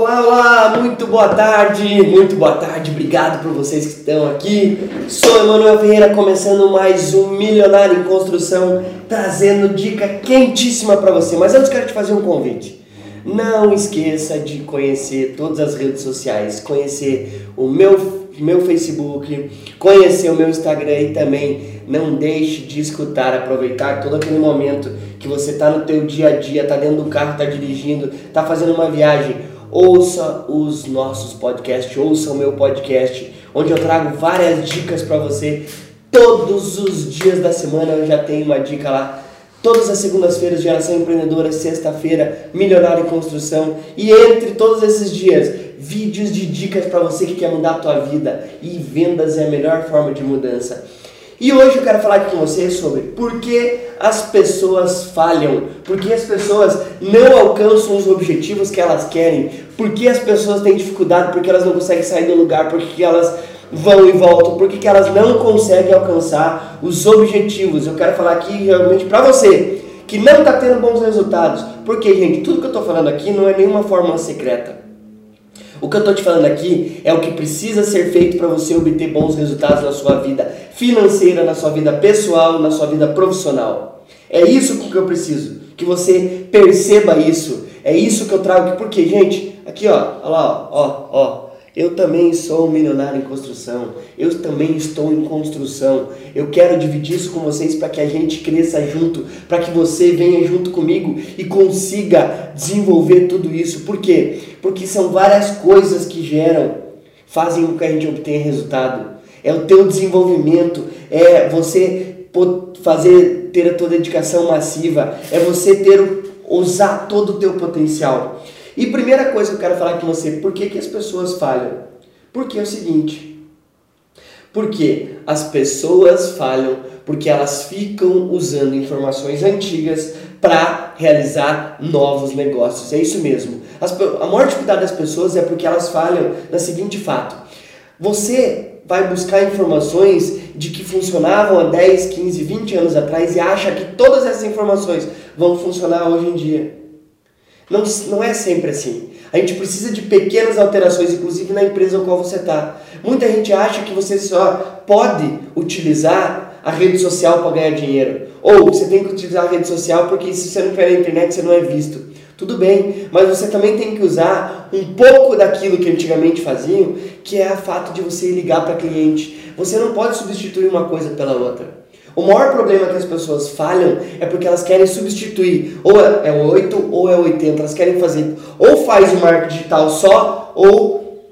Olá, olá, muito boa tarde, muito boa tarde, obrigado por vocês que estão aqui. Sou Emanuel Ferreira, começando mais um Milionário em Construção, trazendo dica quentíssima para você. Mas antes quero te fazer um convite. Não esqueça de conhecer todas as redes sociais, conhecer o meu, meu Facebook, conhecer o meu Instagram e também não deixe de escutar, aproveitar todo aquele momento que você está no teu dia a dia, está dentro do carro, está dirigindo, está fazendo uma viagem ouça os nossos podcasts, ouça o meu podcast, onde eu trago várias dicas para você. Todos os dias da semana eu já tenho uma dica lá. Todas as segundas-feiras, Geração Empreendedora, sexta-feira, Milionário em Construção. E entre todos esses dias, vídeos de dicas para você que quer mudar a tua vida. E vendas é a melhor forma de mudança. E hoje eu quero falar com você sobre por que as pessoas falham, por que as pessoas não alcançam os objetivos que elas querem, por que as pessoas têm dificuldade, porque elas não conseguem sair do lugar, porque elas vão e voltam, porque que elas não conseguem alcançar os objetivos. Eu quero falar aqui realmente para você que não está tendo bons resultados, porque gente, tudo que eu estou falando aqui não é nenhuma fórmula secreta. O que eu estou te falando aqui é o que precisa ser feito para você obter bons resultados na sua vida financeira, na sua vida pessoal, na sua vida profissional. É isso que eu preciso, que você perceba isso. É isso que eu trago aqui, porque, gente, aqui ó, olha lá, ó, ó, eu também sou um milionário em construção. Eu também estou em construção. Eu quero dividir isso com vocês para que a gente cresça junto, para que você venha junto comigo e consiga desenvolver tudo isso. Por quê? Porque são várias coisas que geram, fazem com que a gente obtenha resultado. É o teu desenvolvimento, é você fazer ter a tua dedicação massiva, é você ter usar todo o teu potencial. E primeira coisa que eu quero falar com você, por que, que as pessoas falham? Porque é o seguinte, porque as pessoas falham porque elas ficam usando informações antigas para realizar novos negócios. É isso mesmo. As, a maior dificuldade das pessoas é porque elas falham no seguinte fato. Você vai buscar informações de que funcionavam há 10, 15, 20 anos atrás e acha que todas essas informações vão funcionar hoje em dia. Não, não é sempre assim. A gente precisa de pequenas alterações, inclusive na empresa no qual você está. Muita gente acha que você só pode utilizar a rede social para ganhar dinheiro. Ou você tem que utilizar a rede social porque se você não tiver na internet você não é visto. Tudo bem, mas você também tem que usar um pouco daquilo que antigamente faziam, que é o fato de você ligar para cliente. Você não pode substituir uma coisa pela outra. O maior problema que as pessoas falham é porque elas querem substituir, ou é 8 ou é 80, elas querem fazer, ou faz o marketing digital só, ou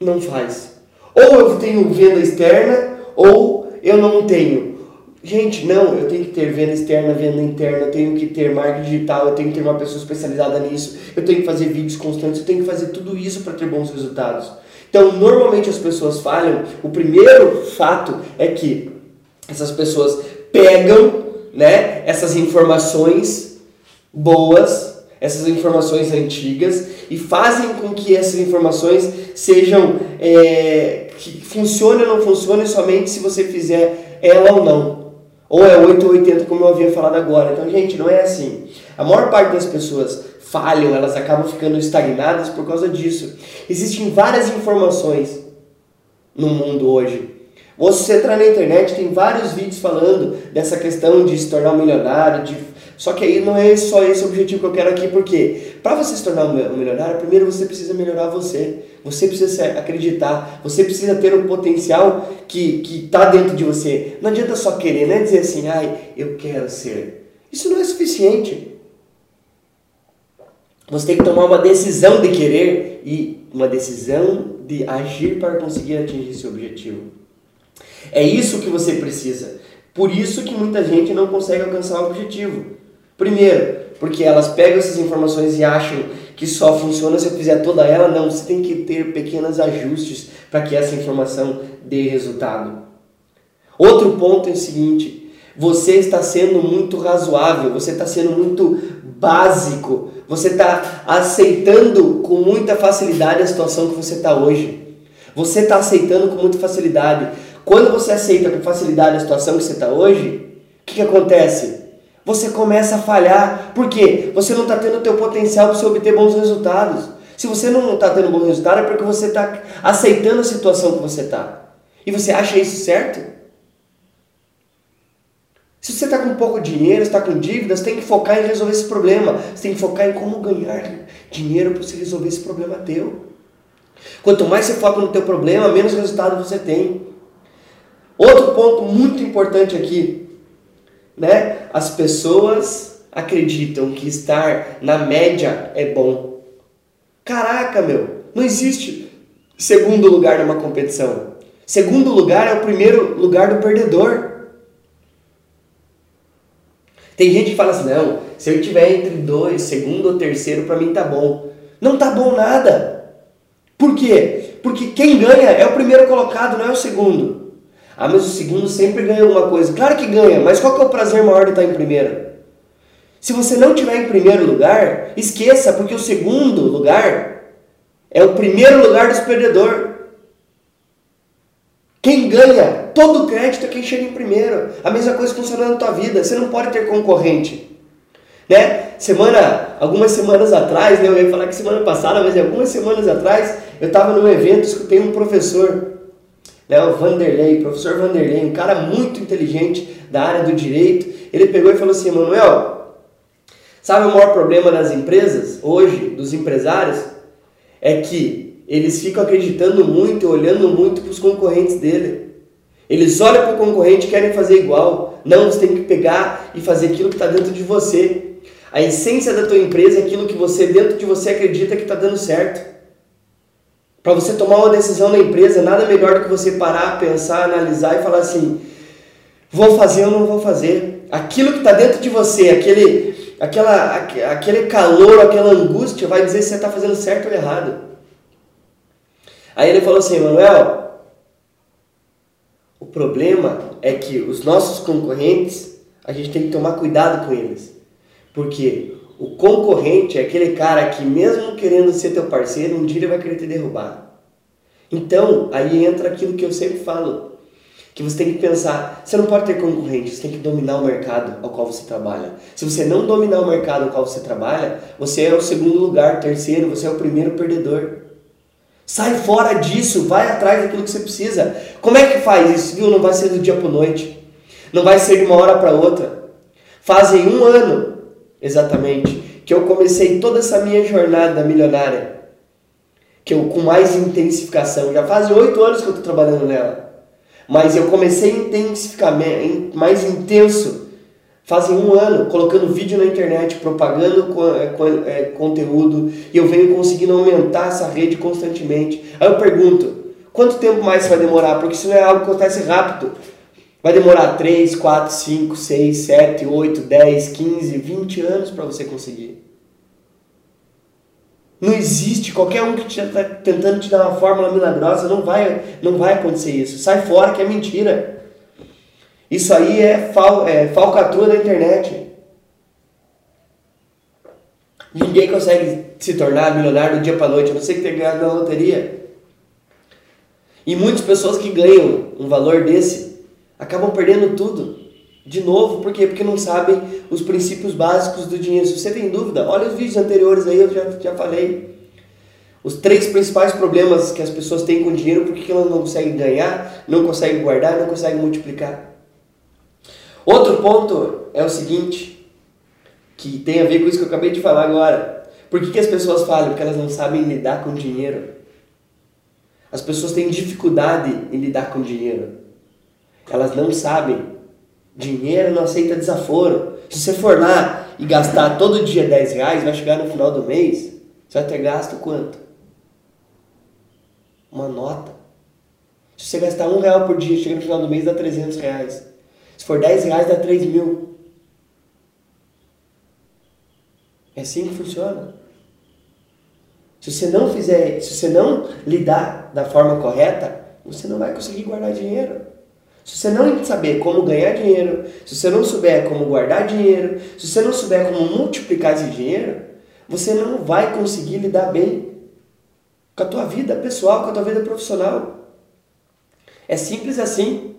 não faz. Ou eu tenho venda externa, ou eu não tenho. Gente, não, eu tenho que ter venda externa, venda interna, eu tenho que ter marketing digital, eu tenho que ter uma pessoa especializada nisso, eu tenho que fazer vídeos constantes, eu tenho que fazer tudo isso para ter bons resultados. Então, normalmente as pessoas falham. O primeiro fato é que essas pessoas pegam né, essas informações boas, essas informações antigas e fazem com que essas informações sejam é, que funcione ou não funcione somente se você fizer ela ou não. Ou é 8 ou 80, como eu havia falado agora. Então, gente, não é assim. A maior parte das pessoas falham, elas acabam ficando estagnadas por causa disso. Existem várias informações no mundo hoje você entrar na internet, tem vários vídeos falando dessa questão de se tornar um milionário, de... só que aí não é só esse o objetivo que eu quero aqui, porque para você se tornar um milionário, primeiro você precisa melhorar você, você precisa acreditar, você precisa ter um potencial que está dentro de você. Não adianta só querer, não é dizer assim, ai, eu quero ser. Isso não é suficiente. Você tem que tomar uma decisão de querer e uma decisão de agir para conseguir atingir esse objetivo. É isso que você precisa. Por isso que muita gente não consegue alcançar o objetivo. Primeiro, porque elas pegam essas informações e acham que só funciona se eu fizer toda ela. Não, você tem que ter pequenos ajustes para que essa informação dê resultado. Outro ponto é o seguinte: você está sendo muito razoável, você está sendo muito básico, você está aceitando com muita facilidade a situação que você está hoje. Você está aceitando com muita facilidade. Quando você aceita com facilidade a situação que você está hoje, o que, que acontece? Você começa a falhar. Por quê? Você não está tendo o teu potencial para você obter bons resultados. Se você não está tendo bom resultado é porque você está aceitando a situação que você está. E você acha isso certo? Se você está com pouco dinheiro, está com dívidas, tem que focar em resolver esse problema. Você tem que focar em como ganhar dinheiro para você resolver esse problema teu. Quanto mais você foca no teu problema, menos resultado você tem. Outro ponto muito importante aqui, né? As pessoas acreditam que estar na média é bom. Caraca, meu, não existe segundo lugar numa competição. Segundo lugar é o primeiro lugar do perdedor. Tem gente que fala assim: não, se eu tiver entre dois, segundo ou terceiro, para mim tá bom. Não tá bom nada. Por quê? Porque quem ganha é o primeiro colocado, não é o segundo. Ah, mas o segundo sempre ganha alguma coisa. Claro que ganha, mas qual que é o prazer maior de estar em primeiro? Se você não tiver em primeiro lugar, esqueça, porque o segundo lugar é o primeiro lugar do perdedor. Quem ganha todo o crédito é quem chega em primeiro. A mesma coisa funciona na tua vida. Você não pode ter concorrente. Né? Semana, algumas semanas atrás, né, eu ia falar que semana passada, mas algumas semanas atrás, eu estava num evento, escutei um professor, né, o Vanderlei, professor Vanderlei, um cara muito inteligente da área do direito. Ele pegou e falou assim: Manuel, sabe o maior problema das empresas hoje, dos empresários? É que eles ficam acreditando muito, olhando muito para os concorrentes dele. Eles olham para o concorrente e querem fazer igual. Não, você tem que pegar e fazer aquilo que está dentro de você. A essência da tua empresa é aquilo que você dentro de você acredita que está dando certo. Para você tomar uma decisão na empresa, nada melhor do que você parar, pensar, analisar e falar assim: vou fazer ou não vou fazer. Aquilo que está dentro de você, aquele, aquela, aquele calor, aquela angústia, vai dizer se você está fazendo certo ou errado. Aí ele falou assim, Manuel, o problema é que os nossos concorrentes, a gente tem que tomar cuidado com eles. Porque o concorrente é aquele cara que mesmo querendo ser teu parceiro, um dia ele vai querer te derrubar. Então, aí entra aquilo que eu sempre falo, que você tem que pensar, você não pode ter concorrente, você tem que dominar o mercado ao qual você trabalha. Se você não dominar o mercado ao qual você trabalha, você é o segundo lugar, terceiro, você é o primeiro perdedor. Sai fora disso, vai atrás daquilo que você precisa. Como é que faz isso? Viu? Não vai ser do dia para noite. Não vai ser de uma hora para outra. Fazem um ano, exatamente, que eu comecei toda essa minha jornada milionária. Que eu com mais intensificação. Já faz oito anos que eu estou trabalhando nela. Mas eu comecei a intensificar, mais intenso fazem um ano colocando vídeo na internet, propagando é, é, conteúdo e eu venho conseguindo aumentar essa rede constantemente. Aí eu pergunto, quanto tempo mais vai demorar? Porque isso não é algo que acontece rápido. Vai demorar 3, 4, 5, 6, 7, 8, 10, 15, 20 anos para você conseguir. Não existe qualquer um que está tentando te dar uma fórmula milagrosa, não vai, não vai acontecer isso. Sai fora que é mentira. Isso aí é, fal, é falcatrua da internet. Ninguém consegue se tornar milionário do dia para noite, a não ser que tenha ganhado na loteria. E muitas pessoas que ganham um valor desse acabam perdendo tudo. De novo, por quê? Porque não sabem os princípios básicos do dinheiro. Se você tem dúvida, olha os vídeos anteriores aí, eu já, já falei. Os três principais problemas que as pessoas têm com dinheiro, porque elas não conseguem ganhar, não conseguem guardar, não conseguem multiplicar. Outro ponto é o seguinte, que tem a ver com isso que eu acabei de falar agora. Por que, que as pessoas falam? Porque elas não sabem lidar com dinheiro. As pessoas têm dificuldade em lidar com dinheiro. Elas não sabem. Dinheiro não aceita desaforo. Se você for lá e gastar todo dia 10 reais, vai chegar no final do mês, você vai ter gasto quanto? Uma nota. Se você gastar um real por dia, chega no final do mês, dá 300 reais. Se for 10 reais, dá 3 mil. É assim que funciona. Se você não fizer, se você não lidar da forma correta, você não vai conseguir guardar dinheiro. Se você não saber como ganhar dinheiro, se você não souber como guardar dinheiro, se você não souber como multiplicar esse dinheiro, você não vai conseguir lidar bem com a tua vida pessoal, com a tua vida profissional. É simples assim.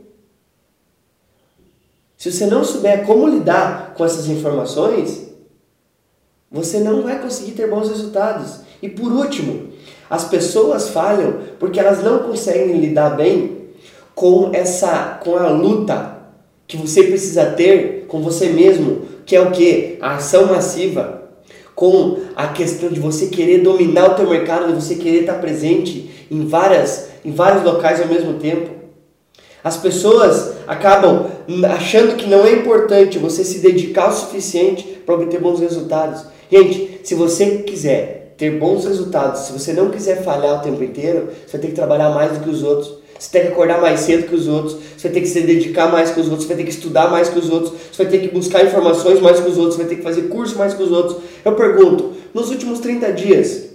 Se você não souber como lidar com essas informações, você não vai conseguir ter bons resultados. E por último, as pessoas falham porque elas não conseguem lidar bem com essa com a luta que você precisa ter com você mesmo, que é o que? A ação massiva, com a questão de você querer dominar o teu mercado, de você querer estar presente em várias em vários locais ao mesmo tempo. As pessoas acabam achando que não é importante você se dedicar o suficiente para obter bons resultados. Gente, se você quiser ter bons resultados, se você não quiser falhar o tempo inteiro, você vai ter que trabalhar mais do que os outros. Você tem que acordar mais cedo que os outros, você vai ter que se dedicar mais que os outros, você vai ter que estudar mais que os outros, você vai ter que buscar informações mais que os outros, você vai ter que fazer curso mais que os outros. Eu pergunto, nos últimos 30 dias,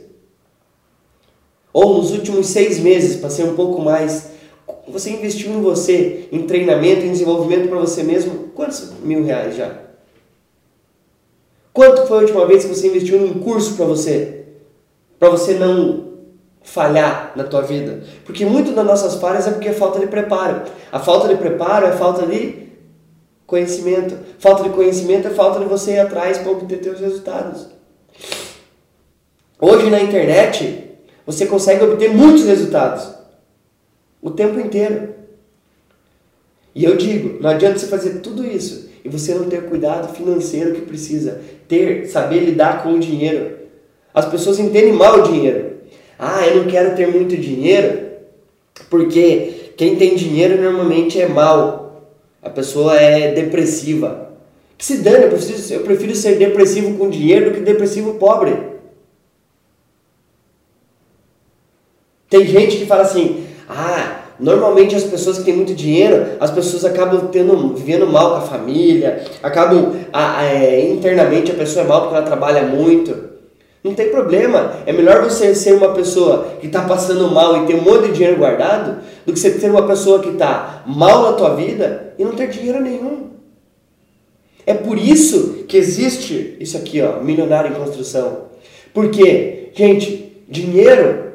ou nos últimos seis meses, para ser um pouco mais, você investiu em você, em treinamento, em desenvolvimento para você mesmo, quantos mil reais já? Quanto foi a última vez que você investiu num curso para você? Para você não falhar na tua vida. Porque muito das nossas falhas é porque é falta de preparo. A falta de preparo é falta de conhecimento. Falta de conhecimento é falta de você ir atrás para obter teus resultados. Hoje na internet, você consegue obter muitos resultados. O tempo inteiro. E eu digo, não adianta você fazer tudo isso e você não ter cuidado financeiro que precisa ter, saber lidar com o dinheiro. As pessoas entendem mal o dinheiro. Ah, eu não quero ter muito dinheiro, porque quem tem dinheiro normalmente é mal. A pessoa é depressiva. Que se dane, eu prefiro, eu prefiro ser depressivo com dinheiro do que depressivo pobre. Tem gente que fala assim: ah, normalmente as pessoas que têm muito dinheiro, as pessoas acabam tendo, vivendo mal com a família, acabam a, a, é, internamente a pessoa é mal porque ela trabalha muito. Não tem problema. É melhor você ser uma pessoa que está passando mal e ter um monte de dinheiro guardado do que você ser uma pessoa que está mal na tua vida e não ter dinheiro nenhum. É por isso que existe isso aqui, ó, milionário em construção. Porque, gente, dinheiro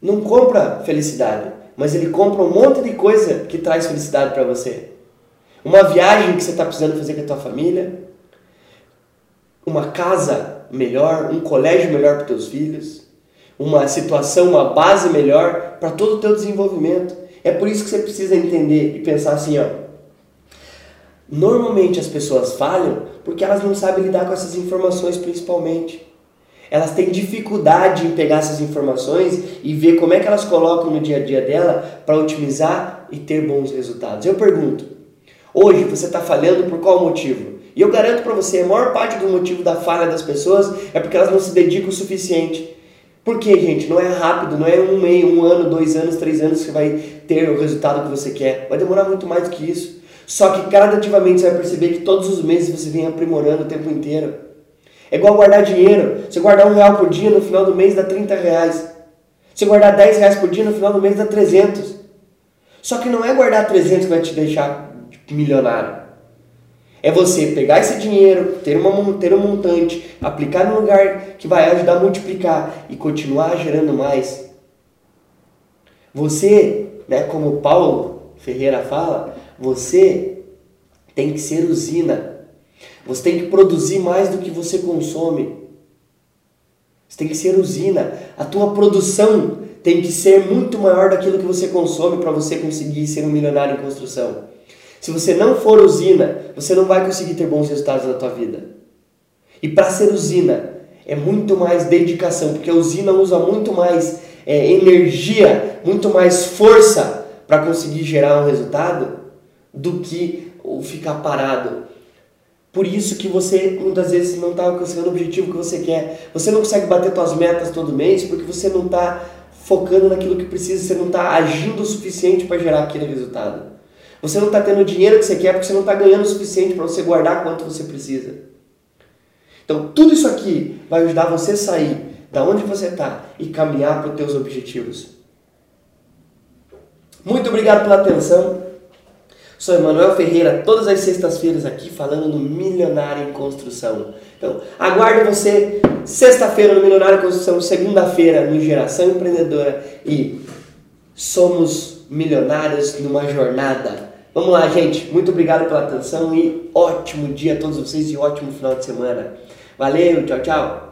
não compra felicidade, mas ele compra um monte de coisa que traz felicidade para você. Uma viagem que você está precisando fazer com a tua família, uma casa melhor, um colégio melhor para teus filhos, uma situação, uma base melhor para todo o teu desenvolvimento. É por isso que você precisa entender e pensar assim, ó. Normalmente as pessoas falham porque elas não sabem lidar com essas informações principalmente. Elas têm dificuldade em pegar essas informações e ver como é que elas colocam no dia a dia dela para otimizar e ter bons resultados. Eu pergunto, hoje você está falhando por qual motivo? E eu garanto para você, a maior parte do motivo da falha das pessoas é porque elas não se dedicam o suficiente. Por quê, gente? Não é rápido, não é um meio, um ano, dois anos, três anos que vai ter o resultado que você quer. Vai demorar muito mais do que isso. Só que gradativamente você vai perceber que todos os meses você vem aprimorando o tempo inteiro. É igual guardar dinheiro. Você guardar um real por dia, no final do mês dá 30 reais. Você guardar 10 reais por dia, no final do mês dá 300. Só que não é guardar 300 que vai te deixar milionário. É você pegar esse dinheiro, ter, uma, ter um montante, aplicar no lugar que vai ajudar a multiplicar e continuar gerando mais. Você, né, como Paulo Ferreira fala, você tem que ser usina. Você tem que produzir mais do que você consome. Você tem que ser usina. A tua produção tem que ser muito maior daquilo que você consome para você conseguir ser um milionário em construção. Se você não for usina, você não vai conseguir ter bons resultados na tua vida. E para ser usina, é muito mais dedicação, porque a usina usa muito mais é, energia, muito mais força para conseguir gerar um resultado do que ficar parado. Por isso que você muitas vezes não está alcançando o objetivo que você quer. Você não consegue bater suas metas todo mês porque você não está focando naquilo que precisa, você não está agindo o suficiente para gerar aquele resultado. Você não está tendo o dinheiro que você quer porque você não está ganhando o suficiente para você guardar quanto você precisa. Então, tudo isso aqui vai ajudar você a sair da onde você está e caminhar para os teus objetivos. Muito obrigado pela atenção. Sou Emanuel Ferreira, todas as sextas-feiras aqui falando no Milionário em Construção. Então, aguardo você sexta-feira no Milionário em Construção, segunda-feira no Geração Empreendedora e somos milionários numa jornada Vamos lá, gente. Muito obrigado pela atenção e ótimo dia a todos vocês e ótimo final de semana. Valeu, tchau, tchau.